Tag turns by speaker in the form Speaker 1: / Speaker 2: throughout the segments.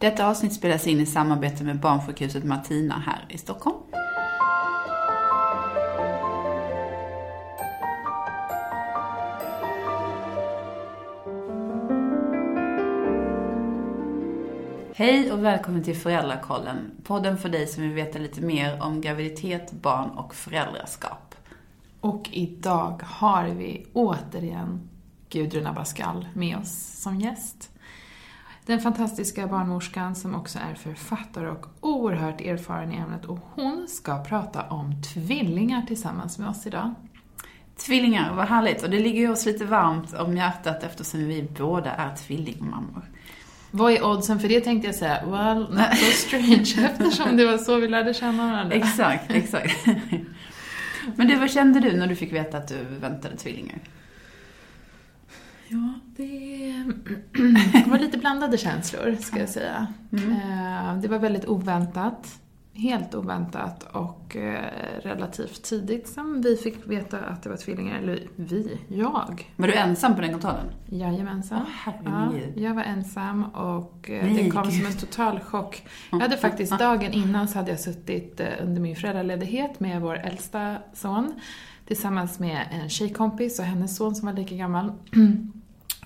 Speaker 1: Detta avsnitt spelas in i samarbete med Barnsjukhuset Martina här i Stockholm. Hej och välkommen till Föräldrakollen, podden för dig som vill veta lite mer om graviditet, barn och föräldraskap.
Speaker 2: Och idag har vi återigen Gudrun Abascal med oss som gäst. Den fantastiska barnmorskan som också är författare och oerhört erfaren i ämnet och hon ska prata om tvillingar tillsammans med oss idag.
Speaker 1: Tvillingar, vad härligt. Och det ligger ju oss lite varmt om hjärtat eftersom vi båda är tvillingmammor.
Speaker 2: Vad är oddsen för det tänkte jag säga, well, not so strange eftersom det var så vi lärde känna varandra.
Speaker 1: Exakt, exakt. Men du, vad kände du när du fick veta att du väntade tvillingar?
Speaker 2: Ja, det var lite blandade känslor, ska jag säga. Mm. Det var väldigt oväntat. Helt oväntat och eh, relativt tidigt som vi fick veta att det var tvillingar. Eller vi, jag.
Speaker 1: Var du ensam på den kontrollen?
Speaker 2: Jajamensan.
Speaker 1: Åh,
Speaker 2: ja, jag var ensam och eh, det kom som en total chock. Jag hade faktiskt dagen innan så hade jag suttit under min föräldraledighet med vår äldsta son tillsammans med en tjejkompis och hennes son som var lika gammal.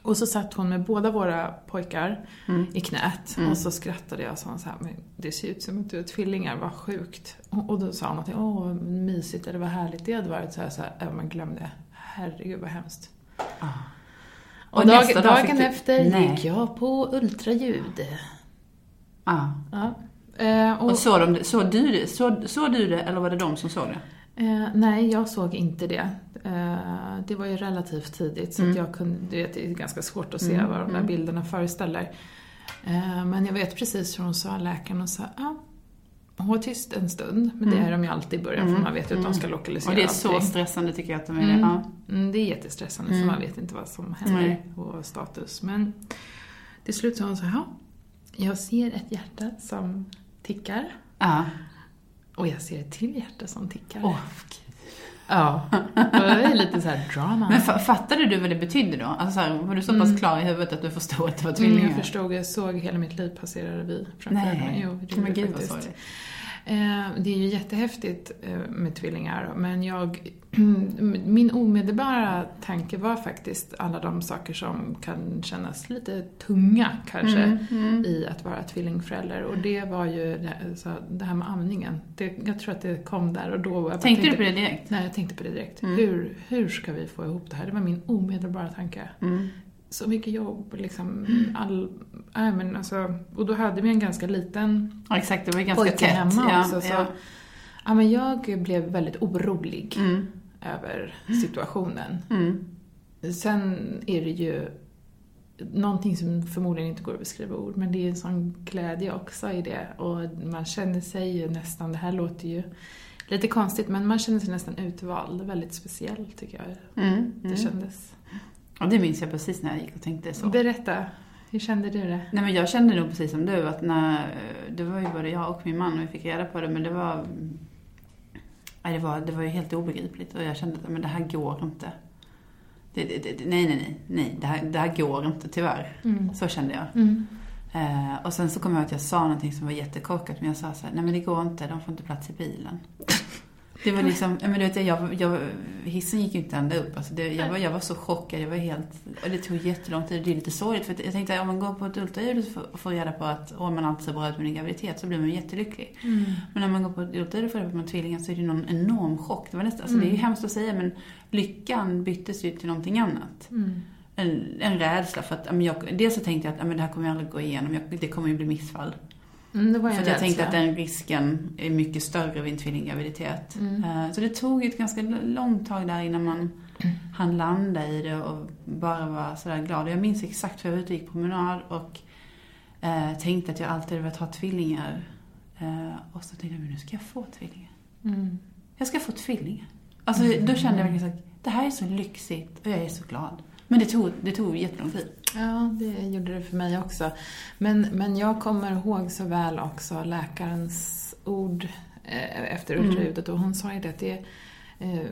Speaker 2: Och så satt hon med båda våra pojkar mm. i knät mm. och så skrattade jag och sa så här, men det ser ut som att du är tvillingar, vad sjukt. Och, och då sa hon att åh vad mysigt eller vad härligt det hade varit. Så här, så här, ja men glöm det. Herregud vad hemskt. Ah. Och, och dag, dag dagen du... efter Nej. gick jag på ultraljud.
Speaker 1: Ah. Ja. Eh, och, och såg, de, såg, du det, såg, såg du det eller var det de som såg det?
Speaker 2: Eh, nej, jag såg inte det. Eh, det var ju relativt tidigt så mm. jag kunde, det är ganska svårt att se mm. vad de där mm. bilderna föreställer. Eh, men jag vet precis hur hon sa, läkaren, och sa ah, var tyst en stund, men det mm. är de ju alltid i början för mm. man vet ju att de ska lokalisera
Speaker 1: Och det är så
Speaker 2: allting.
Speaker 1: stressande tycker jag att de är det. Ja.
Speaker 2: det är jättestressande för man vet inte vad som händer och status. Men till slut sa hon så här, jag ser ett hjärta som tickar.
Speaker 1: Ja.
Speaker 2: Och jag ser ett till hjärta som tickar.
Speaker 1: Oh,
Speaker 2: Ja, det är lite så här drama.
Speaker 1: Men fattade du vad det betydde då? Alltså så här, var du så pass mm. klar i huvudet att du förstod att det var tvillingar? Mm,
Speaker 2: jag förstod, jag såg hela mitt liv passera revy framför
Speaker 1: mig. Jo, det men gud vad sorgligt.
Speaker 2: Eh, det är ju jättehäftigt eh, med tvillingar, men jag, min omedelbara tanke var faktiskt alla de saker som kan kännas lite tunga kanske mm, mm. i att vara tvillingförälder. Och det var ju det, så, det här med amningen. Det, jag tror att det kom där och då.
Speaker 1: Jag tänkte, tänkte du på det direkt?
Speaker 2: Nej, jag tänkte på det direkt. Mm. Hur, hur ska vi få ihop det här? Det var min omedelbara tanke.
Speaker 1: Mm
Speaker 2: så mycket jobb. Liksom, all, äh, men alltså, och då hade vi en ganska liten
Speaker 1: ja, exakt, det var ganska tätt.
Speaker 2: hemma ja, också. Så, ja. ja. men jag blev väldigt orolig
Speaker 1: mm.
Speaker 2: över situationen.
Speaker 1: Mm.
Speaker 2: Sen är det ju någonting som förmodligen inte går att beskriva ord, men det är en sån glädje också i det. Och man känner sig ju nästan, det här låter ju lite konstigt, men man känner sig nästan utvald. Väldigt speciellt tycker jag.
Speaker 1: Mm.
Speaker 2: Det kändes.
Speaker 1: Ja, det minns jag precis när jag gick och tänkte så.
Speaker 2: Berätta. Hur kände du det?
Speaker 1: Nej men jag kände nog precis som du att när, det var ju både jag och min man och vi fick reda på det men det var, nej, det var, det var ju helt obegripligt och jag kände att men det här går inte. Det, det, det, nej, nej, nej, nej, det här, det här går inte tyvärr.
Speaker 2: Mm.
Speaker 1: Så kände jag.
Speaker 2: Mm.
Speaker 1: Eh, och sen så kom jag ihåg att jag sa någonting som var jättekorkat men jag sa så här, nej men det går inte, de får inte plats i bilen. Det var liksom, men du vet, jag, jag, hissen gick ju inte ända upp. Alltså det, jag, var, jag var så chockad, jag var helt, och det tog jättelång tid. Det är lite sorgligt för jag tänkte om man går på ett ultraljud och får reda på att oh, man alltid ser bra ut med en graviditet så blir man jättelycklig.
Speaker 2: Mm.
Speaker 1: Men när man går på ett ultraljud och får reda på att man är tvillingar så är det någon enorm chock. Det, var nästan, alltså, mm. det är ju mm. hemskt att säga men lyckan byttes ju till någonting annat.
Speaker 2: Mm.
Speaker 1: En, en rädsla för att, jag, dels så tänkte jag att det här kommer jag aldrig gå igenom, jag, det kommer ju bli missfall.
Speaker 2: Mm, för
Speaker 1: jag tänkte att den risken är mycket större vid en tvillinggraviditet.
Speaker 2: Mm.
Speaker 1: Eh, så det tog ett ganska långt tag där innan man mm. hann landa i det och bara var sådär glad. Jag minns exakt hur jag var ute och gick promenad och eh, tänkte att jag alltid hade velat ha tvillingar. Eh, och så tänkte jag, nu ska jag få tvillingar.
Speaker 2: Mm.
Speaker 1: Jag ska få tvillingar. Alltså då kände jag verkligen att det här är så lyxigt och jag är så glad. Men det tog, det tog jättelång tid.
Speaker 2: Ja, det gjorde det för mig också. Men, men jag kommer ihåg så väl också läkarens ord eh, efter mm. ultraljudet och hon sa ju det att det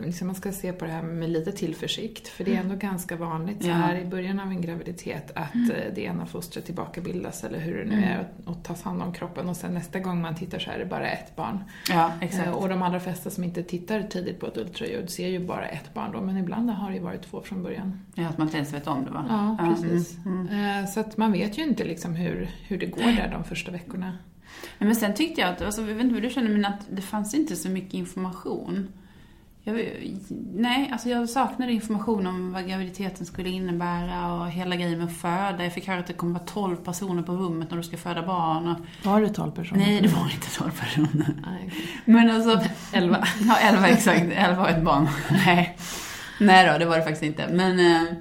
Speaker 2: liksom man ska se på det här med lite tillförsikt. För det är ändå ganska vanligt så här i början av en graviditet att mm. det ena fostret tillbakabildas eller hur det nu är och, och tas hand om kroppen och sen nästa gång man tittar så är det bara ett barn.
Speaker 1: Ja, exakt.
Speaker 2: och de allra flesta som inte tittar tidigt på ett ultraljud ser ju bara ett barn då, men ibland har det ju varit två från början.
Speaker 1: Ja, att man inte ens vet om det va?
Speaker 2: Ja, precis. Mm, mm. Så att man vet ju inte liksom hur, hur det går där de första veckorna.
Speaker 1: Men sen tyckte jag att, alltså, jag vet inte vad du känner, men att det fanns inte så mycket information. Jag, nej, alltså jag saknade information om vad graviditeten skulle innebära och hela grejen med att föda. Jag fick höra att det kommer vara 12 personer på rummet när du ska föda barn. Och...
Speaker 2: Var det 12 personer?
Speaker 1: Nej, det var inte 12 personer. Nej, Men alltså... 11. Ja, 11 exakt. 11 och ett barn. nej. nej då, det var det faktiskt inte. Men, eh,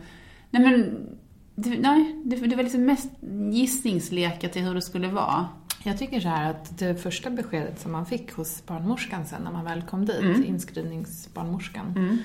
Speaker 1: nej men, det, nej, det, det var liksom mest gissningslekar till hur det skulle vara.
Speaker 2: Jag tycker så här att det första beskedet som man fick hos barnmorskan sen när man väl kom dit, mm. inskrivningsbarnmorskan, mm.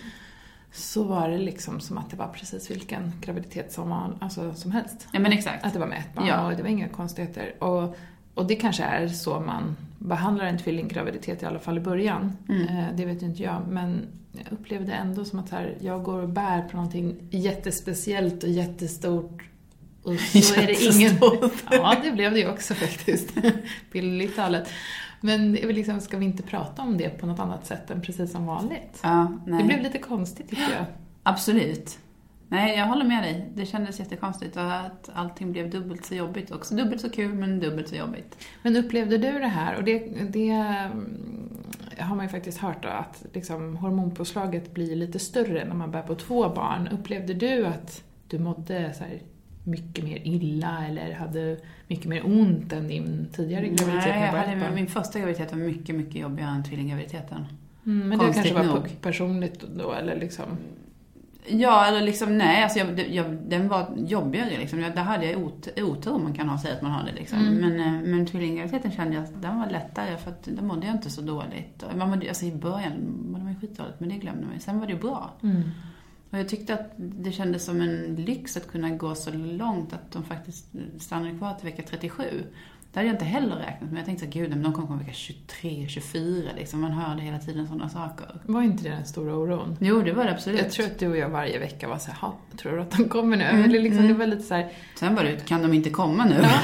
Speaker 2: så var det liksom som att det var precis vilken graviditet som, man, alltså, som helst.
Speaker 1: Ja men exakt.
Speaker 2: Att det var med ett barn ja. och det var inga konstigheter. Och, och det kanske är så man behandlar en tvillinggraviditet i alla fall i början. Mm. Eh, det vet ju inte jag. Men jag upplevde ändå som att här, jag går och bär på någonting jättespeciellt och jättestort och så är det ingen... Ja, det blev det ju också faktiskt. Bildligt talat. Men liksom, ska vi inte prata om det på något annat sätt än precis som vanligt?
Speaker 1: Ja.
Speaker 2: Det blev lite konstigt tycker jag.
Speaker 1: Absolut. Nej, jag håller med dig. Det kändes jättekonstigt att allting blev dubbelt så jobbigt också. Dubbelt så kul, men dubbelt så jobbigt.
Speaker 2: Men upplevde du det här, och det, det mm, har man ju faktiskt hört då, att liksom hormonpåslaget blir lite större när man bär på två barn. Upplevde du att du mådde så här mycket mer illa eller hade mycket mer ont än din tidigare graviditet?
Speaker 1: Nej, jag hade, min första graviditet var mycket, mycket jobbigare än tvillinggraviditeten.
Speaker 2: Mm, men Konstigt det kanske var nog. personligt då, eller liksom?
Speaker 1: Ja, eller liksom nej, alltså jag, jag, den var jobbigare liksom. Jag, där hade jag ot, otur man kan ha, säga att man har det liksom. Mm. Men, eh, men tvillinggraviditeten kände jag att den var lättare för att då mådde jag inte så dåligt. Man mådde, alltså i början mådde man ju skitdåligt, men det glömde man ju. Sen var det ju bra. Mm. Och jag tyckte att det kändes som en lyx att kunna gå så långt att de faktiskt stannade kvar till vecka 37. Det hade jag inte heller räknat med. Jag tänkte att gud, men de kommer komma vecka 23, 24 liksom. Man hörde hela tiden sådana saker.
Speaker 2: Var inte det den stora oron?
Speaker 1: Jo, det var det absolut.
Speaker 2: Jag tror att du och jag varje vecka var såhär, tror du att de kommer nu? Mm. Eller liksom, mm. det var lite så här...
Speaker 1: Sen var det, kan de inte komma nu?
Speaker 2: Ja.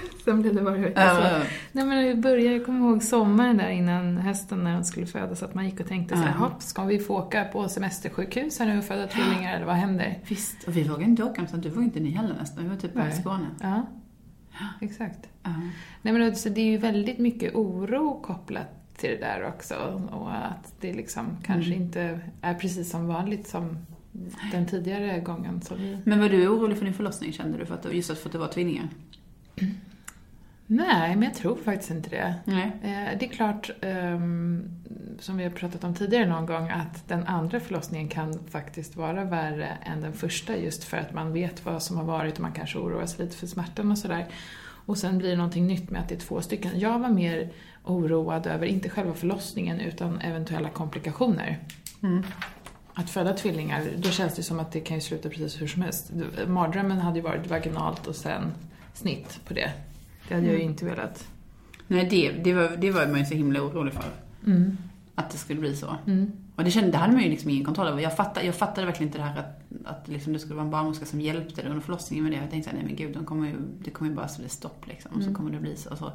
Speaker 2: Sen blev det varje vecka så. Uh. Nej men det började, jag kommer ihåg sommaren där innan hösten när de skulle födas, att man gick och tänkte uh. så här, ska vi få åka på semestersjukhus här nu och föda tvillingar eller vad händer?
Speaker 1: Visst, och vi vågade inte åka, så du vågade inte ni heller nästan. Vi var typ här i Skåne.
Speaker 2: Ja. Exakt. Uh. Nej, men alltså, det är ju väldigt mycket oro kopplat till det där också. Och att det liksom kanske mm. inte är precis som vanligt som den tidigare gången. Som vi...
Speaker 1: Men var du orolig för din förlossning, kände du? För att, just för att det var tvillingar?
Speaker 2: Nej, men jag tror faktiskt inte det.
Speaker 1: Nej.
Speaker 2: Eh, det är klart, um, som vi har pratat om tidigare någon gång, att den andra förlossningen kan faktiskt vara värre än den första just för att man vet vad som har varit och man kanske oroar sig lite för smärtan och sådär. Och sen blir det någonting nytt med att det är två stycken. Jag var mer oroad över, inte själva förlossningen, utan eventuella komplikationer. Mm. Att föda tvillingar, då känns det som att det kan ju sluta precis hur som helst. Mardrömmen hade ju varit vaginalt och sen snitt på det. Det hade mm. jag ju inte velat.
Speaker 1: Nej, det, det, var, det var man ju så himla orolig för. Mm. Att det skulle bli så. Mm. Och det, kände, det hade man ju liksom ingen kontroll över. Jag fattade, jag fattade verkligen inte det här att, att liksom det skulle vara en barnmorska som hjälpte dig under förlossningen med det. Jag tänkte såhär, nej men gud, de kommer ju, det kommer ju bara bli stopp liksom. Och så mm. kommer det bli så. Och, så.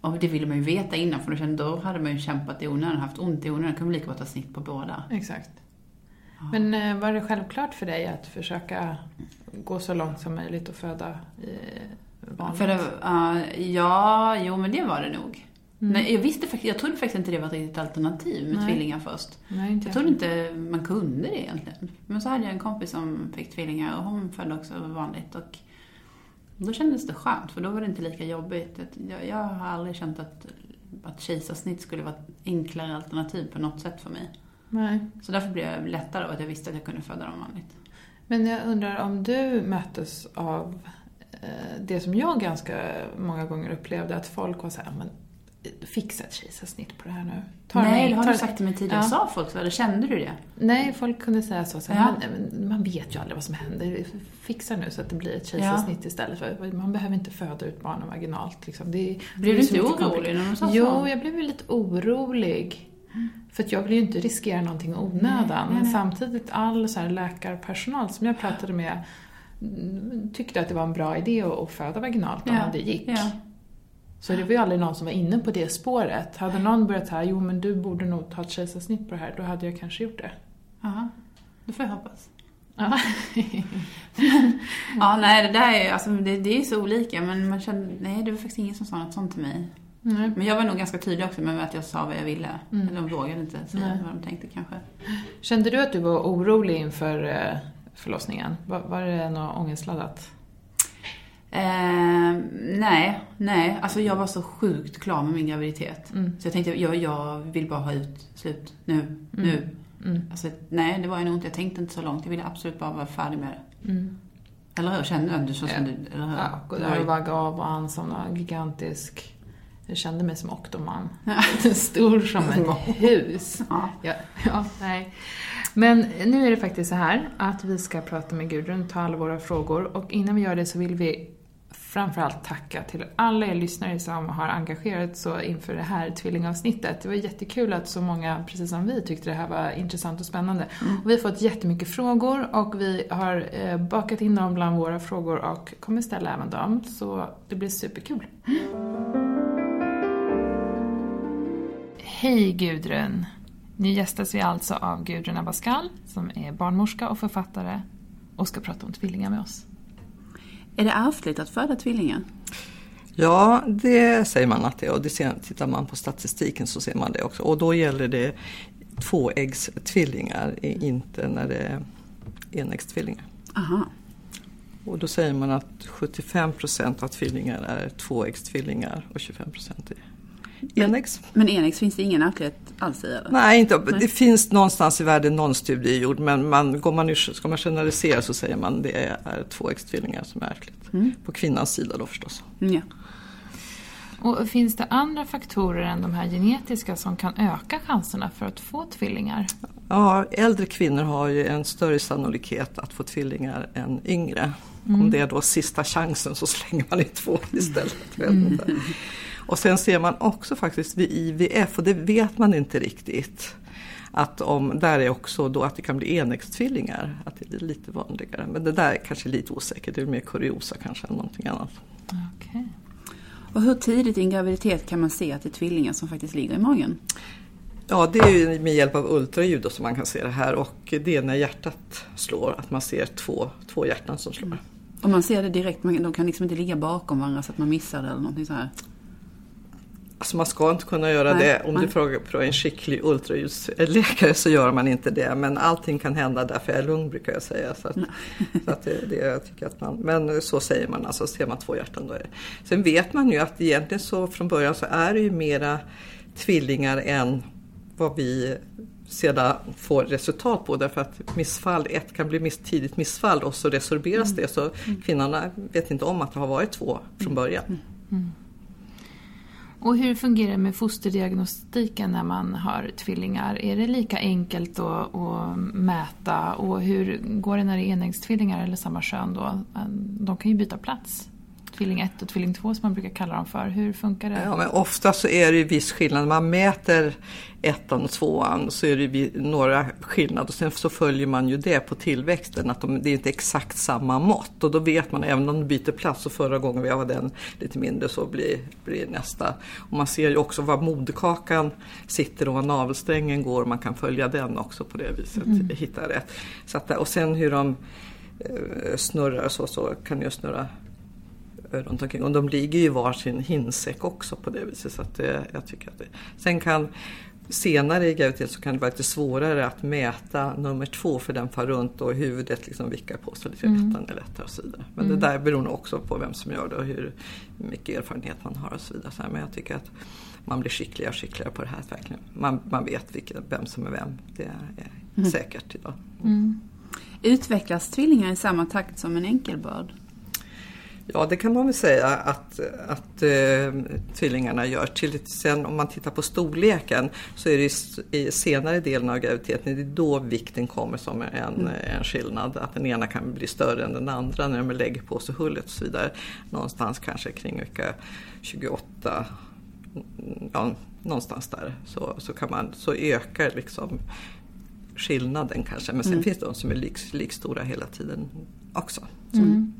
Speaker 1: och det ville man ju veta innan, för då, kände, då hade man ju kämpat i onödan, haft ont i onödan. Kunde lika bra ta snitt på båda.
Speaker 2: Exakt. Ja. Men eh, var det självklart för dig att försöka gå så långt som möjligt och föda i
Speaker 1: vanligt? För det, uh, ja, jo men det var det nog. Mm. Nej, jag visste jag trodde faktiskt inte det var ett riktigt alternativ med Nej. tvillingar först.
Speaker 2: Nej, inte
Speaker 1: jag trodde inte man kunde det egentligen. Men så hade jag en kompis som fick tvillingar och hon födde också vanligt. Och då kändes det skönt, för då var det inte lika jobbigt. Jag, jag har aldrig känt att, att kejsarsnitt skulle vara ett enklare alternativ på något sätt för mig.
Speaker 2: Nej.
Speaker 1: Så därför blev det lättare av att jag visste att jag kunde föda dem vanligt.
Speaker 2: Men jag undrar om du möttes av det som jag ganska många gånger upplevde, att folk var såhär, men fixa ett kejsarsnitt på det här nu.
Speaker 1: Ta Nej, det har du sagt till mig tidigare. Ja. Sa folk så? Eller kände du det?
Speaker 2: Nej, folk kunde säga så. så ja. men, man vet ju aldrig vad som händer. Fixa nu så att det blir ett kejsarsnitt ja. istället. För man behöver inte föda ut barnen vaginalt. Liksom. Det,
Speaker 1: blev du inte orolig när de sa så?
Speaker 2: Jo, jag blev lite orolig. För att jag vill ju inte riskera någonting onödan. Men samtidigt all så läkarpersonal som jag pratade med tyckte att det var en bra idé att föda vaginalt om det gick. Ja. Så det var ju aldrig någon som var inne på det spåret. Hade någon börjat säga, jo men du borde nog ta ett kejsarsnitt på det här, då hade jag kanske gjort det.
Speaker 1: Ja, det får jag hoppas. Ja. ja, nej det där är alltså, det, det är så olika men man känner, nej det var faktiskt ingen som sa något sånt till mig. Nej. Men jag var nog ganska tydlig också med att jag sa vad jag ville. Mm. De vågade inte säga nej. vad de tänkte kanske.
Speaker 2: Kände du att du var orolig inför eh, förlossningen? Var, var det något ångestladdat?
Speaker 1: Eh, nej, nej. Alltså jag var så sjukt klar med min graviditet. Mm. Så jag tänkte, jag, jag vill bara ha ut slut nu, mm. nu. Mm. Alltså, nej, det var jag nog inte. Jag tänkte inte så långt. Jag ville absolut bara vara färdig med det. Mm. Eller hur? Kände du så som du, eller hur?
Speaker 2: Ja, gå där och vagga av och han som var gigantisk. Jag kände mig som Octoman. Stor som ett hus. Ja, ja, nej. Men nu är det faktiskt så här att vi ska prata med Gudrun, ta alla våra frågor och innan vi gör det så vill vi framförallt tacka till alla er lyssnare som har engagerat så inför det här tvillingavsnittet. Det var jättekul att så många, precis som vi, tyckte det här var intressant och spännande. Mm. Och vi har fått jättemycket frågor och vi har eh, bakat in dem bland våra frågor och kommer ställa även dem. Så det blir superkul. Hej Gudrun! Nu gästas vi alltså av Gudrun Abascal som är barnmorska och författare och ska prata om tvillingar med oss.
Speaker 1: Är det ärftligt att föda tvillingar?
Speaker 3: Ja, det säger man att det är och det ser, tittar man på statistiken så ser man det också. Och då gäller det tvåäggstvillingar, inte när det är enäggstvillingar.
Speaker 1: Aha.
Speaker 3: Och då säger man att 75 procent av tvillingar är tvåäggstvillingar och 25 procent är enäggs.
Speaker 1: Men, men enäggs finns det ingen ärftlighet alls i? Eller?
Speaker 3: Nej, inte, Nej. det finns någonstans i världen någon studie gjord men man, går man, ska man generalisera så säger man det är tvåäggstvillingar som är ärftligt. Mm. På kvinnans sida då förstås.
Speaker 1: Mm, ja.
Speaker 2: Och finns det andra faktorer än de här genetiska som kan öka chanserna för att få tvillingar?
Speaker 3: Ja, äldre kvinnor har ju en större sannolikhet att få tvillingar än yngre. Mm. Om det är då sista chansen så slänger man i två istället. Mm. Och sen ser man också faktiskt vid IVF, och det vet man inte riktigt, att om, där är också då att det kan bli enäggstvillingar, att det är lite vanligare. Men det där är kanske lite osäkert, det är mer kuriosa kanske än någonting annat.
Speaker 2: Okay.
Speaker 1: Och hur tidigt i en graviditet kan man se att det är tvillingar som faktiskt ligger i magen?
Speaker 3: Ja, det är ju med hjälp av ultraljud som man kan se det här och det är när hjärtat slår, att man ser två, två hjärtan som slår. Mm.
Speaker 1: Och man ser det direkt, de kan liksom inte ligga bakom varandra så att man missar det eller någonting så här?
Speaker 3: Alltså man ska inte kunna göra nej, det. Om nej. du frågar en skicklig ultraljudsläkare så gör man inte det. Men allting kan hända därför jag är lugn brukar jag säga. Så att, så att det, det, jag tycker att man, men så säger man, alltså ser man två hjärtan då är det. Sen vet man ju att egentligen så från början så är det ju mera tvillingar än vad vi sedan får resultat på därför att missfall, ett kan bli miss, tidigt missfall och så resorberas mm. det så mm. kvinnorna vet inte om att det har varit två från början. Mm.
Speaker 2: Och hur fungerar det med fosterdiagnostiken när man har tvillingar? Är det lika enkelt att, att mäta och hur går det när det är enäggstvillingar eller samma kön då? De kan ju byta plats tvilling 1 och tvilling 2 som man brukar kalla dem för. Hur funkar det?
Speaker 3: Ja, men ofta så är det ju viss skillnad. När man mäter ettan och tvåan så är det några skillnader och sen så följer man ju det på tillväxten att de, det är inte exakt samma mått och då vet man även om de byter plats och förra gången vi var den lite mindre så blir, blir nästa. Och man ser ju också var moderkakan sitter och var navelsträngen går och man kan följa den också på det viset, mm. hitta rätt. Så att, och sen hur de eh, snurrar så, så kan ju snurra runt omkring. Och de ligger ju i varsin hinsäck också på det viset. Så att det, jag tycker att det. Sen kan senare i graviditet så kan det vara lite svårare att mäta nummer två för den far runt och huvudet liksom vickar på sig lite mm. ettan är lättare och så vidare. Men mm. det där beror nog också på vem som gör det och hur mycket erfarenhet man har och så vidare. Men jag tycker att man blir skickligare och skickligare på det här. Verkligen. Man, man vet vilken, vem som är vem. Det är mm. säkert idag.
Speaker 1: Mm. Utvecklas tvillingar i samma takt som en enkelbörd?
Speaker 3: Ja, det kan man väl säga att, att uh, tvillingarna gör. Till, sen om man tittar på storleken så är det i senare delen av graviditeten, det är då vikten kommer som en, mm. en skillnad. Att den ena kan bli större än den andra när de lägger på sig hullet och så vidare. Någonstans kanske kring vecka 28 ja, någonstans där så, så, kan man, så ökar liksom skillnaden kanske. Men sen mm. finns det de som är lik, lik stora hela tiden också. Mm.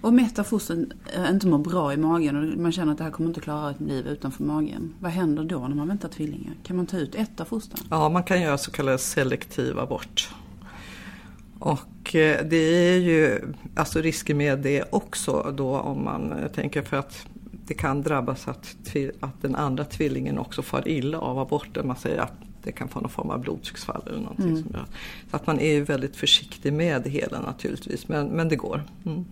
Speaker 1: Om ett av fostren inte mår bra i magen och man känner att det här kommer inte klara ett liv utanför magen. Vad händer då när man väntar tvillingar? Kan man ta ut ett av fostren?
Speaker 3: Ja, man kan göra så kallad selektiv abort. Och eh, det är ju alltså risker med det också då om man tänker för att det kan drabbas att, att den andra tvillingen också far illa av aborten. Man säger att det kan få någon form av blodtrycksfall eller någonting. Mm. Som gör. Så att man är ju väldigt försiktig med det hela naturligtvis, men, men det går. Mm.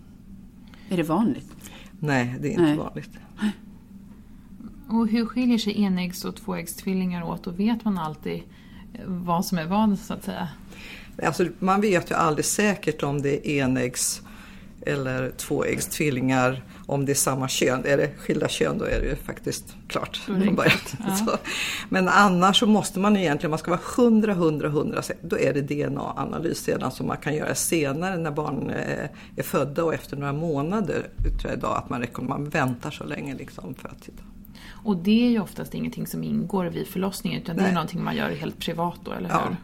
Speaker 1: Är det vanligt?
Speaker 3: Nej, det är inte Nej. vanligt.
Speaker 2: Och hur skiljer sig enäggs och tvåäggstvillingar åt och vet man alltid vad som är vad så att säga?
Speaker 3: Alltså, man vet ju aldrig säkert om det är enäggs eller tvåäggstvillingar om det är samma kön. Är det skilda kön då är det ju faktiskt klart från början. Ja. Men annars så måste man egentligen, om man ska vara 100, 100, 100, då är det DNA-analys sedan som man kan göra senare när barn eh, är födda och efter några månader. Tror jag idag att man, man väntar så länge liksom för att titta.
Speaker 2: Och det är ju oftast ingenting som ingår vid förlossningen utan Nej. det är någonting man gör helt privat då, eller hur?
Speaker 3: Ja.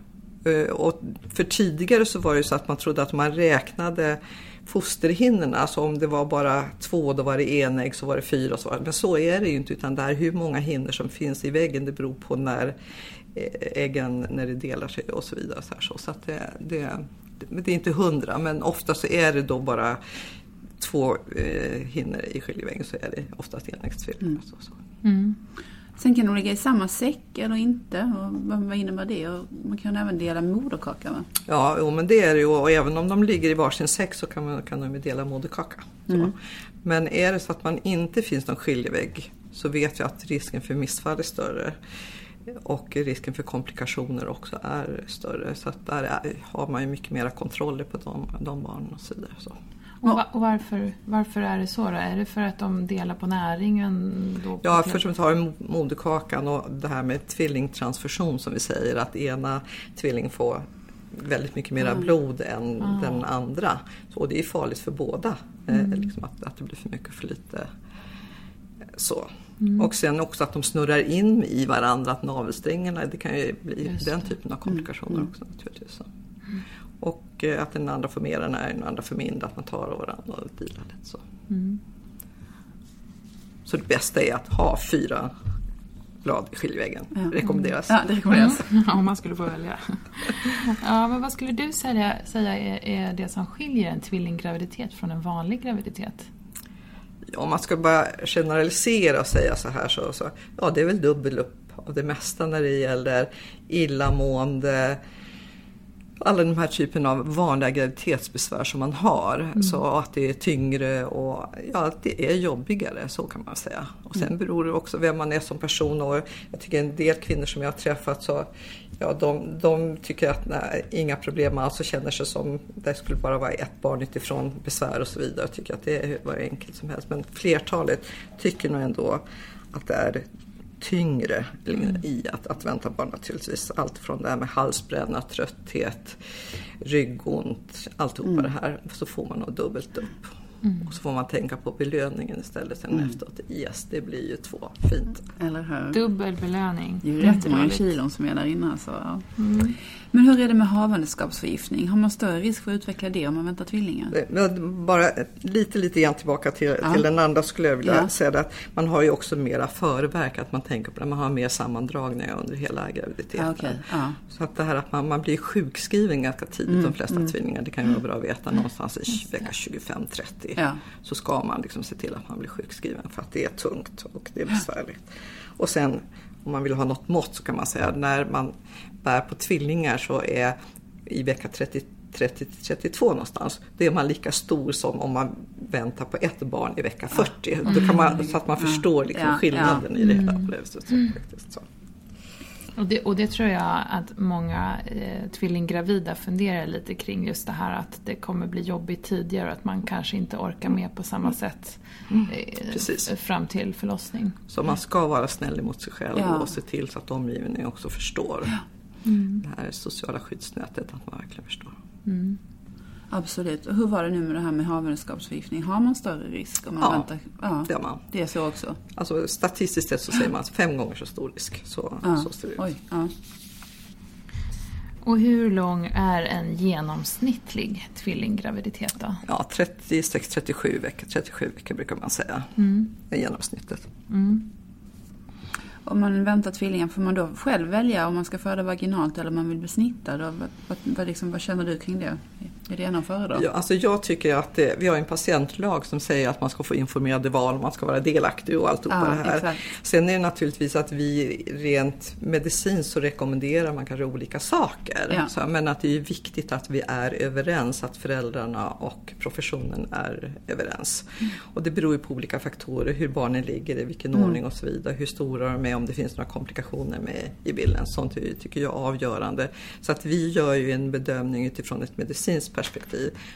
Speaker 3: Eh, och för tidigare så var det så att man trodde att man räknade fosterhinnorna. Alltså om det var bara två, då var det enägg, så var det fyra. Så var det. Men så är det ju inte utan det är hur många hinnor som finns i väggen. Det beror på när eh, äggen när det delar sig och så vidare. Så, här, så. så att det, det, det är inte hundra men ofta så är det då bara två eh, hinnor i skiljeväggen så är det oftast enäggstvillingar. Mm. Så, så. Mm.
Speaker 1: Sen kan de ligga i samma säck eller inte. Och vad innebär det? Och man kan även dela moderkaka va?
Speaker 3: Ja, jo, men det är det ju. Och även om de ligger i varsin säck så kan, man, kan de dela moderkaka. Mm. Men är det så att man inte finns någon skiljevägg så vet vi att risken för missfall är större. Och risken för komplikationer också är större. Så att där är, har man ju mycket mera kontroller på de, de barnen och så vidare. Så.
Speaker 2: Och, och, varför, varför är det så då? Är det för att de delar på näringen? Då
Speaker 3: ja, först och främst moderkakan och det här med tvillingtransfusion som vi säger att ena tvillingen får väldigt mycket mera mm. blod än mm. den andra. Så det är farligt för båda, eh, mm. liksom att, att det blir för mycket och för lite. Så. Mm. Och sen också att de snurrar in i varandra, att navelsträngarna, det kan ju bli Just den typen av komplikationer mm. också naturligtvis. Och att den andra får mer och den andra får mindre, att man tar av varandra och dealar lite så. Mm. Så det bästa är att ha fyra blad i skiljeväggen. Ja. Rekommenderas.
Speaker 1: Ja, det rekommenderas.
Speaker 2: Mm. Om man skulle få välja. ja, men vad skulle du säga, säga är, är det som skiljer en tvillinggraviditet från en vanlig graviditet?
Speaker 3: Ja, om man ska bara generalisera och säga så här så, så ja, det är väl dubbel upp av det mesta när det gäller illamående, alla de här typen av vanliga graviditetsbesvär som man har. Mm. Så att det är tyngre och ja, det är jobbigare, så kan man säga. Och sen mm. beror det också vem man är som person och jag tycker en del kvinnor som jag har träffat så ja, de, de tycker att nej, inga problem alls och känner sig som det skulle bara vara ett barn utifrån besvär och så vidare. och tycker att det var enkelt som helst. Men flertalet tycker nog ändå att det är tyngre mm. i att, att vänta barn naturligtvis. Allt från det här med halsbränna, trötthet, ryggont, alltihopa mm. det här. Så får man nog dubbelt upp. Mm. Och så får man tänka på belöningen istället sen mm. efteråt. Yes, det blir ju två fint.
Speaker 1: Eller hur?
Speaker 2: Dubbel belöning.
Speaker 1: Det är ju rätt många kilon som är där inne alltså. Mm. Men hur är det med havandeskapsförgiftning? Har man större risk för att utveckla det om man väntar tvillingar?
Speaker 3: Bara lite, lite grann tillbaka till, ja. till den andra skulle jag vilja ja. säga att man har ju också mera förverk, att man tänker på det, man har mer sammandragningar under hela graviditeten.
Speaker 1: Ja, okay.
Speaker 3: Så att det här att man, man blir sjukskriven ganska tidigt, mm. de flesta mm. tvillingar, det kan ju vara bra att veta någonstans i vecka 25-30. Så ska man liksom se till att man blir sjukskriven för att det är tungt och det är besvärligt. Och sen om man vill ha något mått så kan man säga när man bär på tvillingar så är i vecka 30 30-32 någonstans, då är man lika stor som om man väntar på ett barn i vecka 40. Mm. Då kan man, så att man förstår liksom skillnaden ja. i det hela. Viset, så, mm. så.
Speaker 2: Och det, och det tror jag att många eh, tvillinggravida funderar lite kring just det här att det kommer bli jobbigt tidigare och att man kanske inte orkar med på samma sätt mm. eh, fram till förlossning.
Speaker 3: Så man ska vara snäll mot sig själv ja. och se till så att omgivningen också förstår ja. mm. det här sociala skyddsnätet, att man verkligen förstår. Mm.
Speaker 1: Absolut. Och hur var det nu med det här med havandeskapsförgiftning? Har man större risk om man
Speaker 3: ja,
Speaker 1: väntar? Ja,
Speaker 3: det har man.
Speaker 1: Det är så också?
Speaker 3: Alltså statistiskt sett så säger man fem gånger så stor risk. Så,
Speaker 1: ja.
Speaker 3: så ser det ut.
Speaker 1: Oj, ja.
Speaker 2: Och hur lång är en genomsnittlig tvillinggraviditet då?
Speaker 3: Ja, 36-37 veckor, 37 veckor brukar man säga
Speaker 2: Mm.
Speaker 3: är genomsnittet.
Speaker 2: Mm.
Speaker 1: Om man väntar tvillingar, får man då själv välja om man ska föda vaginalt eller om man vill bli snittad? Vad, vad, vad, liksom, vad känner du kring det? Är det ena att föredra?
Speaker 3: Ja, alltså jag tycker att det, vi har en patientlag som säger att man ska få informerade val, man ska vara delaktig och alltihopa
Speaker 1: Ja,
Speaker 3: det här.
Speaker 1: exakt.
Speaker 3: Sen är det naturligtvis att vi rent medicinskt så rekommenderar man kanske olika saker.
Speaker 1: Ja.
Speaker 3: Så, men att det är viktigt att vi är överens, att föräldrarna och professionen är överens.
Speaker 1: Mm.
Speaker 3: Och det beror ju på olika faktorer, hur barnen ligger, i vilken
Speaker 1: Mm.
Speaker 3: ordning och så vidare, hur stora de är, om det finns några komplikationer med i bilden. Sånt tycker jag är avgörande. Så att vi gör ju en bedömning utifrån ett medicinskt perspektiv.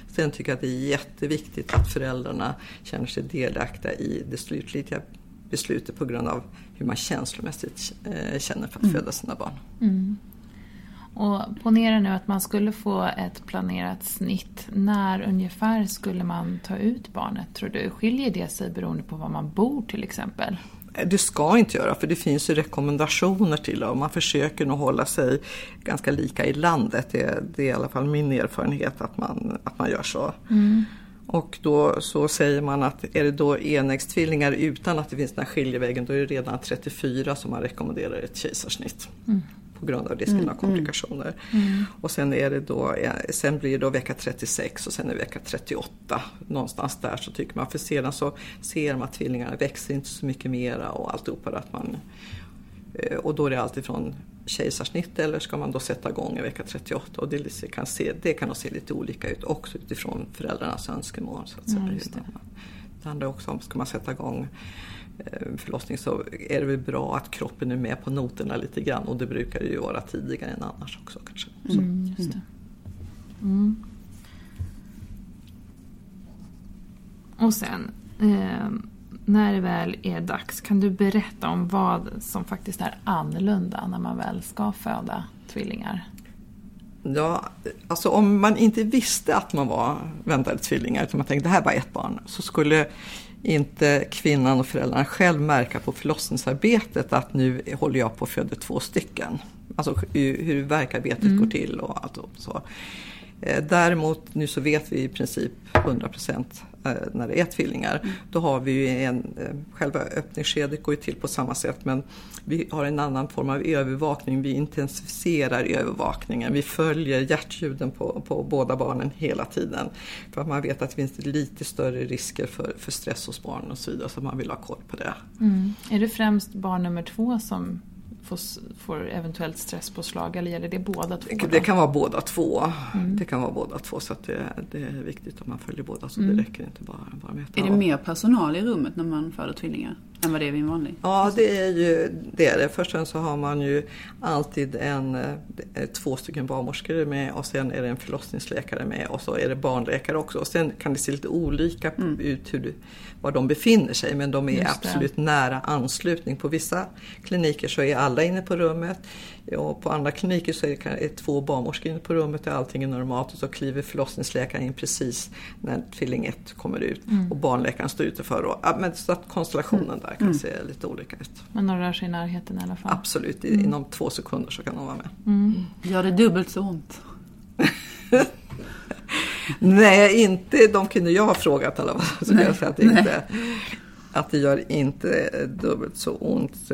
Speaker 3: Sen tycker jag att det är jätteviktigt att föräldrarna känner sig delaktiga i det slutliga beslutet på grund av hur man känslomässigt eh, känner för att föda sina barn.
Speaker 2: Mm. Och ponera nu att man skulle få ett planerat snitt. När ungefär skulle man ta ut barnet tror du? Skiljer det sig beroende på var man bor till exempel?
Speaker 3: Det ska inte göra för det finns ju rekommendationer till och man försöker nog hålla sig ganska lika i landet. Det, det är i alla fall min erfarenhet att man, att man gör så. Och då så säger man att är det då enäggstvillingar utan att det finns den här skiljevägen då är det redan 34 som man rekommenderar ett kejsarsnitt. På grund av risken av komplikationer. Och sen, är det då, sen blir det då vecka 36 och sen är det vecka 38. Någonstans där så tycker man, för sedan så ser man att tvillingarna växer inte så mycket mera och alltihopa. Att man, eh, och då är det alltifrån kejsarsnitt eller ska man då sätta igång i vecka 38? Och det kan, se, det kan nog se lite olika ut också utifrån föräldrarnas önskemål. Så att säga.
Speaker 2: Just det.
Speaker 3: det handlar också om, ska man sätta igång förlossning så är det väl bra att kroppen är med på noterna lite grann och det brukar det ju vara tidigare än annars också kanske.
Speaker 2: Mm, just det. Mm. Och sen, eh, när det väl är dags, kan du berätta om vad som faktiskt är annorlunda när man väl ska föda tvillingar?
Speaker 3: Ja, alltså om man inte visste att man var väntade tvillingar utan man tänkte det här var ett barn så skulle inte kvinnan och föräldrarna själv märka på förlossningsarbetet att nu håller jag på att föda två stycken. Alltså hur, hur verkarbetet går till och allt och så. Eh, Däremot nu så vet vi i princip 100% eh, när det är tvillingar. Då har vi ju en, eh, själva öppningsskedet går ju till på samma sätt men vi har en annan form av övervakning. Vi intensifierar övervakningen. Vi följer hjärtljuden på, på båda barnen hela tiden. För att man vet att det finns lite större risker för, för stress hos barnen och så vidare så man vill ha koll på det.
Speaker 2: Mm. Är det främst barn nummer två som får, får eventuellt stresspåslag eller gäller det båda två?
Speaker 3: Det,
Speaker 2: då?
Speaker 3: det kan vara båda två. Det kan vara båda två så att det, det är viktigt att man följer båda så det räcker inte bara, bara med ett.
Speaker 1: Är det mer personal i rummet när man föder tvillingar än vad det är vid en vanlig?
Speaker 3: Ja, det är ju det. Är det. Först så har man ju alltid en, eh, två stycken barnmorskor med och sen är det en förlossningsläkare med och så är det barnläkare också. Och sen kan det se lite olika ut hur, du- var de befinner sig men de är
Speaker 2: Just det.
Speaker 3: absolut nära anslutning. På vissa kliniker så är alla inne på rummet och på andra kliniker så är det två barnmorskor inne på rummet där allting är normalt och så kliver förlossningsläkaren in precis när tvilling 1 kommer ut och barnläkaren står utanför. Och, ja, men så att konstellationen där kan se lite olika ut.
Speaker 2: Men de rör sig i närheten i alla fall?
Speaker 3: Absolut, i- inom två sekunder så kan de vara med.
Speaker 2: Mm.
Speaker 1: Gör det dubbelt så ont?
Speaker 3: Nej, inte de kvinnor jag har frågat i alla fall. Så kan jag säga att det, inte, att det gör inte dubbelt så ont.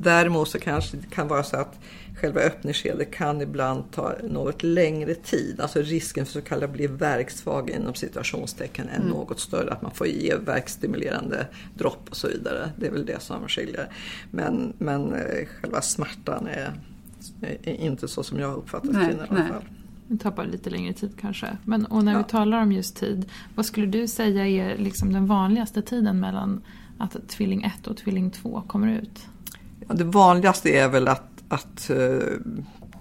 Speaker 3: Däremot så kanske det kan vara så att själva öppningsskedet kan ibland ta något längre tid. Alltså risken för så kallad bli verksvag inom situationstecken är något större. Att man får ge verkstimulerande dropp och så vidare. Det är väl det som skiljer. Men, men eh, själva smärtan är, är inte så som jag har uppfattat
Speaker 1: Nej,
Speaker 3: kvinnor i alla
Speaker 1: nej.
Speaker 3: fall.
Speaker 2: Det tar bara lite längre tid kanske. Men, och när
Speaker 3: Ja.
Speaker 2: vi talar om just tid, vad skulle du säga är liksom den vanligaste tiden mellan att tvilling 1 och tvilling 2 kommer ut?
Speaker 3: Det vanligaste är väl att, att uh,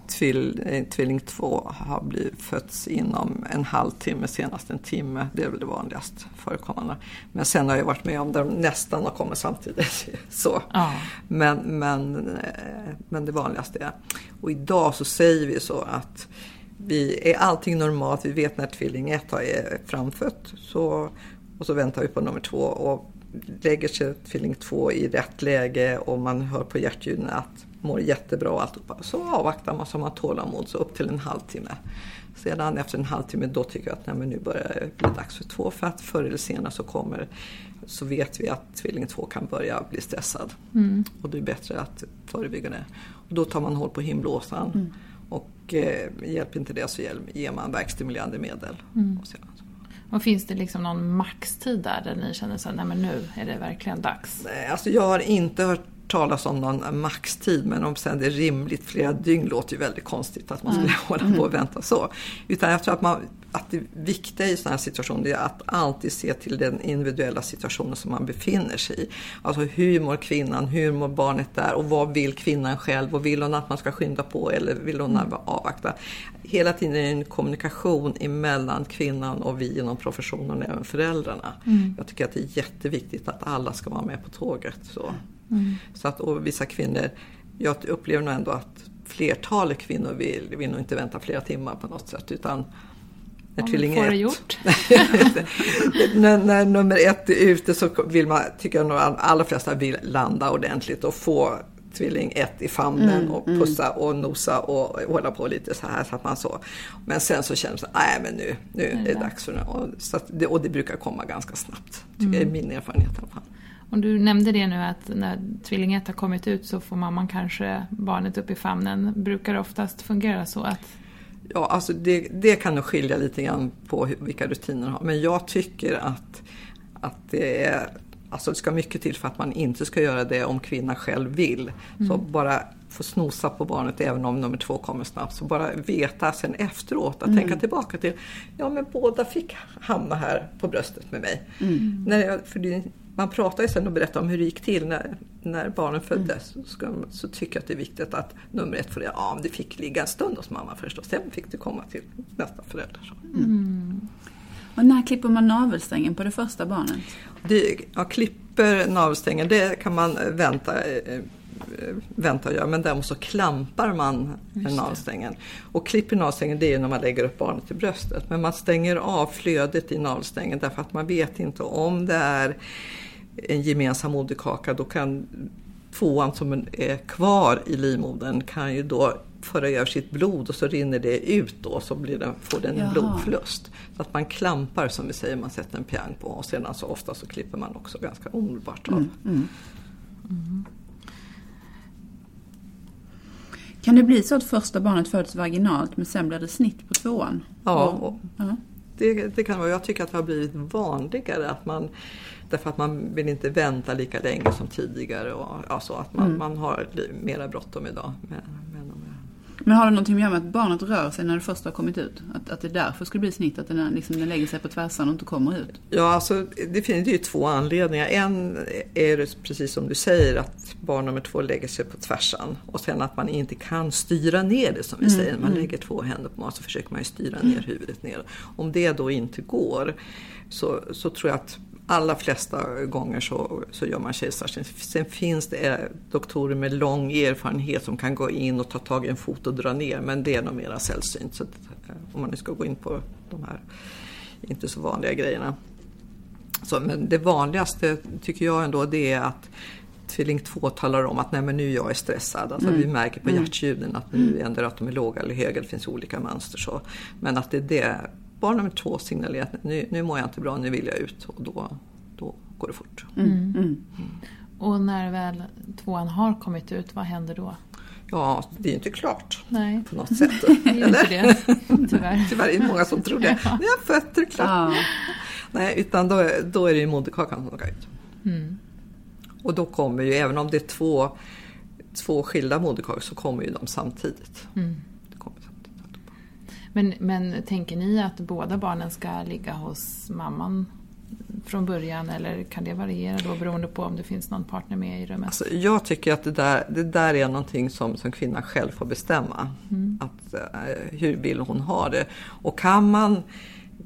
Speaker 3: tvill, eh, tvilling 2 har blivit fötts inom en halvtimme, senast en timme. Det är väl det vanligast förekommande. Men sen har jag varit med om där de nästan har kommit samtidigt. Så.
Speaker 2: Ja.
Speaker 3: Men, men, eh, men det vanligaste är. Och idag så säger vi så att vi, är allting normalt, vi vet när tvilling 1 är framfött så, och så väntar vi på nummer två. Och lägger sig tvilling 2 i rätt läge och man hör på hjärtljuden att mår jättebra och alltihopa. Så avvaktar man så man tålamod så upp till en halvtimme. Sedan efter en halvtimme då tycker jag att nej, men nu börjar det bli dags för två för att förr eller senare så kommer så vet vi att tvilling två kan börja bli stressad. Mm. Och det är bättre att förebygga det. Och då tar man håll på himblåsan mm. och eh, hjälper inte det så ger man verkstimulerande medel. Mm. Och sedan,
Speaker 2: och finns det liksom någon maxtid där, där ni känner så nej men nu är det verkligen dags?
Speaker 3: Nej, alltså jag har inte hört talas om någon maxtid men om sen det är rimligt, flera dygn låter ju väldigt konstigt att man skulle mm. hålla på och mm. vänta så. Utan jag tror att, man, att det viktiga i sådana här situationer är att alltid se till den individuella situationen som man befinner sig i. Alltså hur mår kvinnan, hur mår barnet där och vad vill kvinnan själv och vill hon att man ska skynda på eller vill hon mm. avvakta? Hela tiden är det en kommunikation emellan kvinnan och vi inom professionen och även föräldrarna. Mm. Jag tycker att det är jätteviktigt att alla ska vara med på tåget. Så. Mm. Så att, och vissa kvinnor, jag upplever nog ändå att flertalet kvinnor vill, vill nog inte vänta flera timmar på något sätt utan
Speaker 2: när Om tvilling får ett, gjort.
Speaker 3: när, när, nummer ett är ute så vill man, tycker jag nog att allra flesta vill landa ordentligt och få tvilling ett i famnen mm, och mm. pussa och nosa och hålla på lite så här så att man så. Men sen så känns det, nej men nu, nu är det dags för det. Och, så det. och det brukar komma ganska snabbt. Tycker mm. jag är min erfarenhet i alla fall.
Speaker 2: Och du nämnde det nu att när tvillinget har kommit ut så får mamman kanske barnet upp i famnen. Brukar det oftast fungera så att
Speaker 3: Ja, alltså det, det kan nog skilja lite grann på hur, vilka rutiner har. Men jag tycker att, att det är Alltså det ska mycket till för att man inte ska göra det om kvinnan själv vill. Mm. Så bara få snosa på barnet även om nummer två kommer snabbt. Så bara veta sen efteråt, att mm. tänka tillbaka till, ja men båda fick hamna här på bröstet med mig. Mm. När jag, för det, man pratar ju sen och berättar om hur det gick till när, när barnen föddes. Mm. Så, så, tycker jag att det är viktigt att nummer ett får det, ja det fick ligga en stund hos mamma först och sen fick det komma till nästa förälder. Mm.
Speaker 1: Och när klipper man navelsträngen på det första barnet?
Speaker 3: Det, ja, klipper navelsträngen, det kan man vänta eh, vänta och göra, men däremot så klampar man navelsträngen. Och klipper navelsträngen det är när man lägger upp barnet i bröstet. Men man stänger av flödet i navelsträngen därför att man vet inte om det är en gemensam moderkaka, då kan tvåan som är kvar i livmodern kan ju då föra över sitt blod och så rinner det ut då så blir den, får den en blodförlust. Så att man klampar som vi säger, man sätter en piang på och sedan så ofta så klipper man också ganska omedelbart av. Mm, mm. Mm.
Speaker 1: Kan det bli så att första barnet föds vaginalt men sen blir det snitt på tvåan?
Speaker 3: Ja, och, ja. Det, det, kan vara. Jag tycker att det har blivit vanligare att man Därför att man vill inte vänta lika länge som tidigare och alltså att man, mm. man har mera bråttom idag. Med,
Speaker 1: men har det någonting att göra med att barnet rör sig när det först har kommit ut? Att, att det därför skulle bli snitt, att den, liksom, den lägger sig på tvärsan och inte kommer ut?
Speaker 3: Ja, alltså det finns ju två anledningar. En är det precis som du säger att barn nummer två lägger sig på tvärsan och sen att man inte kan styra ner det som vi mm, säger. Man mm. lägger två händer på magen så försöker man ju styra ner huvudet ner. Om det då inte går så, så tror jag att allra flesta gånger så, så gör man kejsarsnitt. Sen finns det eh, doktorer med lång erfarenhet som kan gå in och ta tag i en fot och dra ner men det är nog mera sällsynt. Så att, eh, om man nu ska gå in på de här inte så vanliga grejerna. Så, men det vanligaste tycker jag ändå det är att tvilling 2 talar om att nej men nu jag är stressad. Alltså mm. Vi märker på mm. hjärtljuden att nu ändrar att de är låga eller höga. Det finns olika mönster. Så. Men att det är det barn nummer två signalerar att nu, nu mår jag inte bra, nu vill jag ut och då, då går det fort. Mm. Mm.
Speaker 2: mm. Och när väl tvåan har kommit ut, vad händer då?
Speaker 3: Ja, det är ju inte klart
Speaker 2: Nej.
Speaker 3: på något sätt.
Speaker 2: det är inte det, tyvärr.
Speaker 3: tyvärr är det många som tror det. Ja. Nu har fötter klart. Ja. Nej, utan då, då är det ju moderkakan som ska ut. Mm. Och då kommer ju, även om det är två, två skilda moderkakor, så kommer ju de samtidigt. Mm.
Speaker 2: Men, men tänker ni att båda barnen ska ligga hos mamman från början eller kan det variera då beroende på om det finns någon partner med i rummet?
Speaker 3: Alltså, jag tycker att det där, det där är någonting som, som kvinnan själv får bestämma. Mm. Att, uh, hur vill hon ha det? Och kan man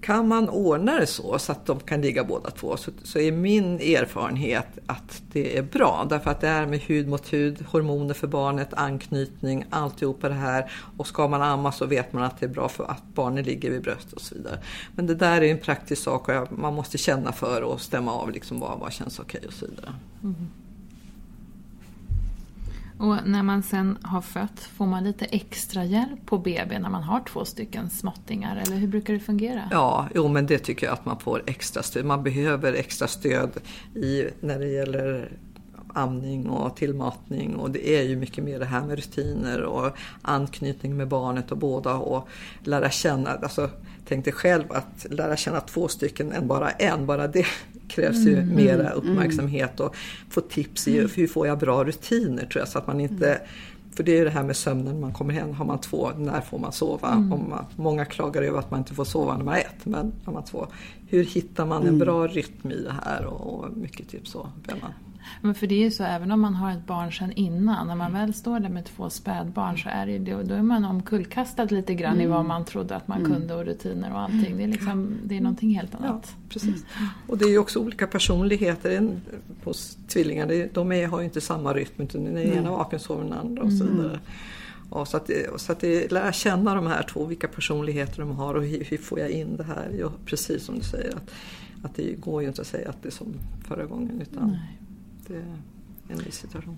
Speaker 3: kan man ordna det så, så att de kan ligga båda två, så, så är min erfarenhet att det är bra. Därför att det är med hud mot hud, hormoner för barnet, anknytning, alltihopa det här. Och ska man amma så vet man att det är bra för att barnet ligger vid bröstet och så vidare. Men det där är en praktisk sak och man måste känna för och stämma av liksom vad, vad känns okej okay och så vidare. Mm.
Speaker 2: Och när man sen har fött, får man lite extra hjälp på BB när man har två stycken småttingar? Eller hur brukar det fungera?
Speaker 3: Ja, jo men det tycker jag att man får extra stöd. Man behöver extra stöd i, när det gäller amning och tillmatning och det är ju mycket mer det här med rutiner och anknytning med barnet och båda och lära känna, alltså tänk dig själv att lära känna två stycken än bara en, bara det krävs ju mm, mera mm, uppmärksamhet och få tips i hur får jag bra rutiner tror jag så att man inte mm. för det är ju det här med sömnen, man kommer hem, har man två, när får man sova? Mm. Man, många klagar över att man inte får sova när man har ett, men har man två, hur hittar man en mm. bra rytm i det här? Och, och mycket typ så. Man.
Speaker 2: Men för det är ju så, även om man har ett barn sedan innan, när man väl står där med två spädbarn så är det, ju, då är man omkullkastad lite grann mm. i vad man trodde att man mm. kunde och rutiner och allting. Det är, liksom, det är någonting helt annat.
Speaker 3: Ja, precis. Och det är ju också olika personligheter hos tvillingar. De är, har ju inte samma rytm, utan den ena vaken sover den andra och så mm. vidare. Ja, så att, så att det, lära känna de här två, vilka personligheter de har och hur, hur får jag in det här? Ja, precis som du säger, att, att det går ju inte att säga att det är som förra gången. Utan Nej en ny situation.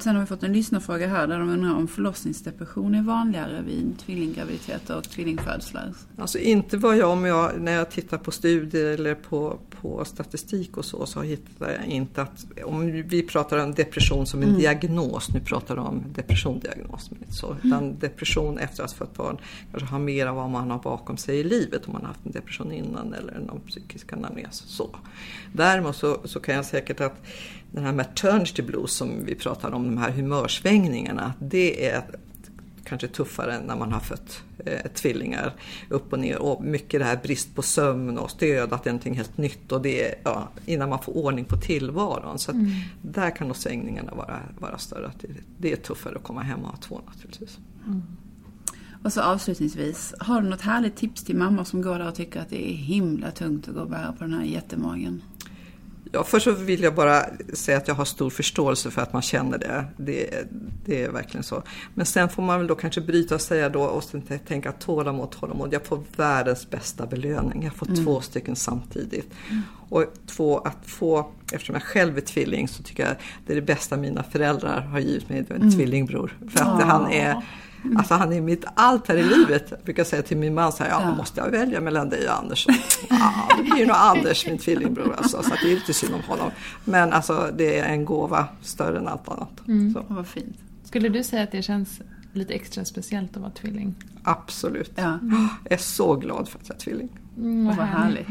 Speaker 1: Sen har vi fått en lyssnarfråga här där de undrar om förlossningsdepression är vanligare vid tvillinggraviditeter och tvillingfödslar?
Speaker 3: Alltså inte vad jag, om jag, när jag tittar på studier eller på, på statistik och så, så hittar jag inte att, om vi pratar om depression som en mm. diagnos, nu pratar de om depressiondiagnos, men inte så, mm. utan mm. depression efter att ha fått barn kanske har mer av vad man har bakom sig i livet, om man har haft en depression innan eller någon psykisk anamnes. Så. Däremot så, så kan jag säkert att den här maternity blues som vi pratar om, de här humörsvängningarna, det är kanske tuffare när man har fött eh, tvillingar upp och ner. Och mycket det här brist på sömn och stöd, att det är någonting helt nytt och det är, ja, innan man får ordning på tillvaron. Så mm. där kan nog svängningarna vara, vara större. Det, det, är tuffare att komma hem och ha två naturligtvis. Mm.
Speaker 1: Och så avslutningsvis, har du något härligt tips till mammor som går där och tycker att det är himla tungt att gå och bära på den här jättemagen?
Speaker 3: Ja, först så vill jag bara säga att jag har stor förståelse för att man känner det. det. Det är verkligen så. Men sen får man väl då kanske bryta och säga då och sen tänka tålamod, tålamod. Jag får världens bästa belöning. Jag får mm. två stycken samtidigt. Mm. Och två, att få, eftersom jag själv är tvilling så tycker jag det är det bästa mina föräldrar har givit mig, en mm. tvillingbror. För att oh. han är. Alltså han är mitt allt här i livet. Jag brukar säga till min man så här, ja, ja. måste jag välja mellan dig och Anders? Ja, det blir nog Anders, min tvillingbror. Alltså, så det är lite synd om honom. Men alltså det är en gåva större än allt annat.
Speaker 2: Mm. Så. Vad fint. Skulle du säga att det känns lite extra speciellt att vara tvilling?
Speaker 3: Absolut. Ja. Jag är så glad för att jag är tvilling.
Speaker 2: Mm, vad, vad härligt.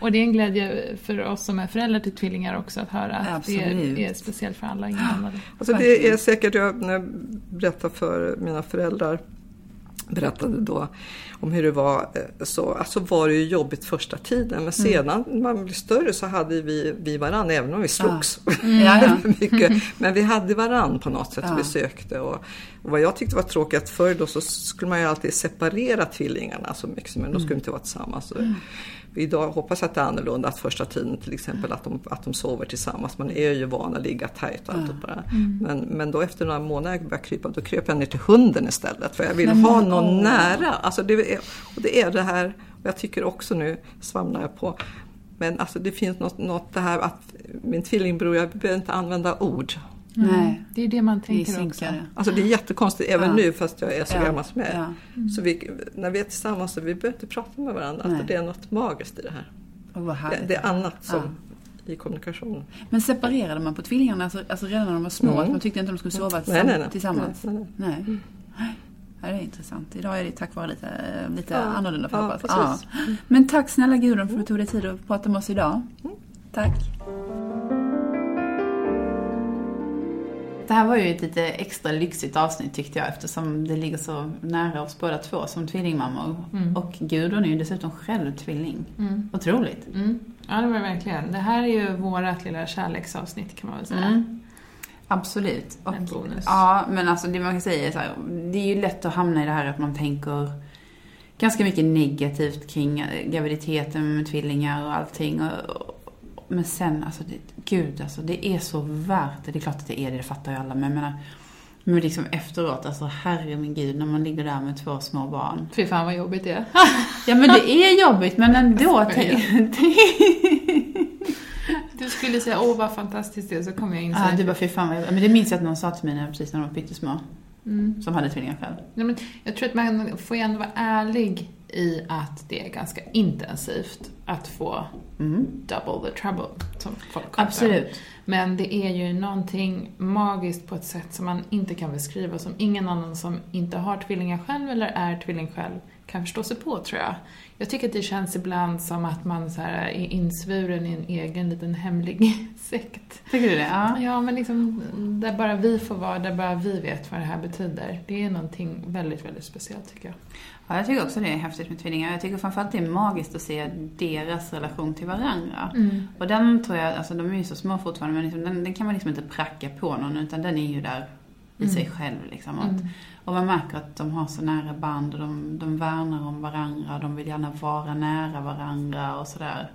Speaker 2: Och det är en glädje för oss som är föräldrar till tvillingar också att höra att Absolut. det är, är speciellt för alla inblandade.
Speaker 3: Alltså det är säkert, jag, när jag berättar för mina föräldrar berättade då om hur det var eh, så alltså var det ju jobbigt första tiden men mm. sedan när man blev större så hade vi, vi varann även om vi slogs. Ja. Mm. mycket. Men vi hade varann på något sätt ja. vi sökte. Och, och, vad jag tyckte var tråkigt förr då så skulle man ju alltid separera tvillingarna så mycket men de skulle mm. inte vara tillsammans. Mm idag hoppas att det är annorlunda att första tiden till exempel att de, att de sover tillsammans. Man är ju van att ligga tajt och allt ja. bara. Mm. Men, men då efter några månader började krypa, då kröp jag ner till hunden istället. För jag vill ha någon nära. Alltså det, är, och det är det här, och jag tycker också nu svamlar jag på, men alltså det finns något, något det här att min tvillingbror, jag behöver inte använda ord.
Speaker 2: Mm. Nej. Det är det man tänker det också.
Speaker 3: Alltså det är jättekonstigt även ja. nu fast jag är så ja. gammal som jag är. Ja. Mm. Så vi, när vi är tillsammans så vi behöver inte prata med varandra. Alltså det är något magiskt i det här. Det, det, är annat som i kommunikation.
Speaker 1: Men separerade man på tvillingarna alltså, alltså redan när de var små? Mm. Att man tyckte inte att de skulle sova nej, nej, nej. tillsammans? Nej. nej, nej. Mm. Ja, det är intressant. Idag är det tack vare lite, lite ja. annorlunda för ja, Men tack snälla Gudrun för att du tog dig tid att prata med oss idag. Mm. Tack. Det här var ju ett lite extra lyxigt avsnitt tyckte jag eftersom det ligger så nära oss båda två som tvillingmammor. Mm. Och Gudrun är ju dessutom själv tvilling. Mm. Otroligt.
Speaker 2: Mm. Ja, det var det verkligen. Det här är ju vårat lilla kärleksavsnitt kan man väl säga. Mm.
Speaker 1: Absolut.
Speaker 2: Och, en bonus.
Speaker 1: Ja, men alltså det man kan säga är så här, det är ju lätt att hamna i det här att man tänker ganska mycket negativt kring eh, graviditeten med tvillingar och allting. Och, men sen, alltså, det, gud alltså, det är så värt det. Det är klart att det är det, det fattar ju alla. Men jag menar, men liksom efteråt, alltså herre min gud, när man ligger där med två små barn.
Speaker 2: Fy fan vad jobbigt det är.
Speaker 1: ja men det är jobbigt, men ändå.
Speaker 2: du skulle säga, åh vad fantastiskt det är, så kom jag in så
Speaker 1: Ja, du bara, fy fan vad jobbigt. Men det minns jag att någon sa till mig när, precis när de var pyttesmå. Mm. Som hade tvillingar själv.
Speaker 2: Ja, men jag tror att man får ju ändå vara ärlig i att det är ganska intensivt att få mm. double the trouble, som folk kallar
Speaker 1: Absolut.
Speaker 2: Men det är ju någonting magiskt på ett sätt som man inte kan beskriva, som ingen annan som inte har tvillingar själv eller är tvilling själv kan förstå sig på, tror jag. Jag tycker att det känns ibland som att man så här är insvuren i en egen liten hemlig sekt.
Speaker 1: Tycker du det? Ja.
Speaker 2: Ja, men liksom där bara vi får vara, där bara vi vet vad det här betyder. Det är någonting väldigt, väldigt speciellt tycker jag.
Speaker 1: Ja, jag tycker också det är häftigt med tvillingar. Jag tycker framförallt det är magiskt att se deras relation till varandra. Mm. Och den tror jag, alltså de är ju så små fortfarande, men liksom, den, den, kan man liksom inte pracka på någon, utan den är ju där i mm. sig själv. Liksom. Mm. Och man märker att de har så nära band och de, de värnar om varandra, de vill gärna vara nära varandra och sådär.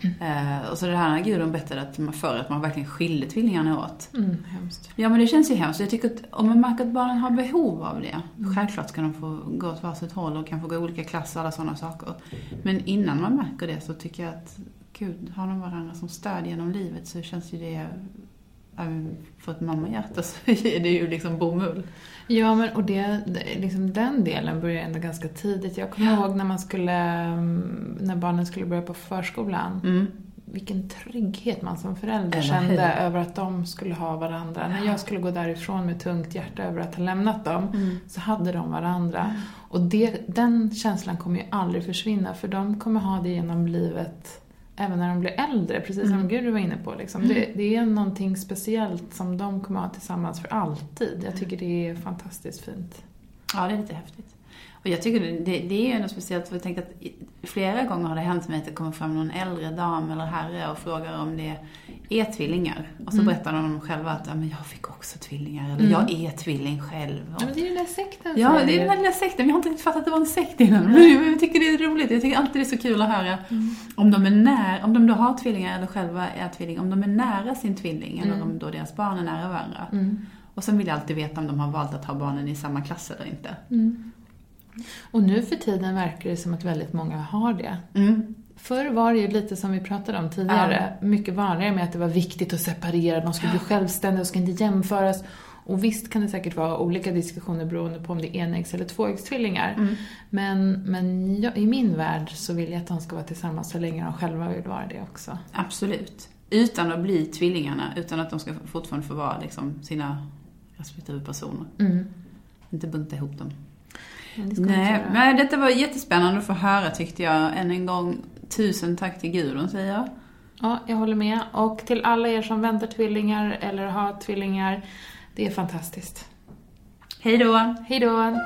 Speaker 1: Mm. Eh, och så det här när Gudrun berättade att man förr att man verkligen skilde tvillingarna åt.
Speaker 2: Mm, hemskt.
Speaker 1: Ja men det känns ju hemskt. Jag tycker att om man märker att barnen har behov av det, mm. självklart ska de få gå åt varsitt håll och kan få gå olika klasser och alla sådana saker. Men innan man märker det så tycker jag att, gud, har de varandra som stöd genom livet så känns ju det för ett mammahjärta så är det ju liksom bomull.
Speaker 2: Ja, men och det, liksom den delen började ändå ganska tidigt. Jag kommer ja. ihåg när man skulle, mm, när barnen skulle börja på förskolan. Mm. Vilken trygghet man som förälder kände över att de skulle ha varandra. Ja. När jag skulle gå därifrån med tungt hjärta över att ha lämnat dem, mm. så hade de varandra. Mm. Och det, den känslan kommer ju aldrig försvinna, för de kommer ha det genom livet även när de blir äldre, precis som mm. Gud var inne på. Liksom. Mm. Det, det, är någonting speciellt som de kommer att ha tillsammans för alltid. Jag tycker det är fantastiskt fint.
Speaker 1: Ja, det är lite häftigt. Och jag tycker det, det, är ju något speciellt, för jag tänkte att flera gånger har det hänt mig att det kommer fram någon äldre dam eller herre och frågar om det är tvillingar. Och så mm. berättar de själva att ja, men jag fick också tvillingar, eller mm. jag är tvilling själv.
Speaker 2: Och, ja, men det är ju den där sekten.
Speaker 1: Ja, det är den där lilla sekten. Vi har inte riktigt fattat att det var en sekt innan. Men jag tycker det är roligt. Jag tycker alltid det är så kul att höra mm. om de är nära, om de då har tvillingar eller själva är tvilling, om de är nära sin tvilling eller mm. om då deras barn är nära varandra. Mm. Och sen vill jag alltid veta om de har valt att ha barnen i samma klass eller inte.
Speaker 2: Mm. Och nu för tiden verkar det som att väldigt många har det. Mm. Förr var det ju lite som vi pratade om tidigare, ja. mycket vanligare med att det var viktigt att separera, de skulle bli självständiga och ska inte jämföras. Och visst kan det säkert vara olika diskussioner beroende på om det är enäggs eller tvåäggstvillingar. Mm. Men, men jag, i min värld så vill jag att de ska vara tillsammans så länge de själva vill vara det också.
Speaker 1: Absolut. Utan att bli tvillingarna, utan att de ska fortfarande få vara liksom, sina respektive personer. Mm. Inte bunta ihop dem. Nej, men detta var jättespännande att få höra tyckte jag. Än en gång, tusen tack till Gudrun säger jag.
Speaker 2: Ja, jag håller med. Och till alla er som väntar tvillingar eller har tvillingar, det är fantastiskt.
Speaker 1: Hej då!
Speaker 2: Hej då!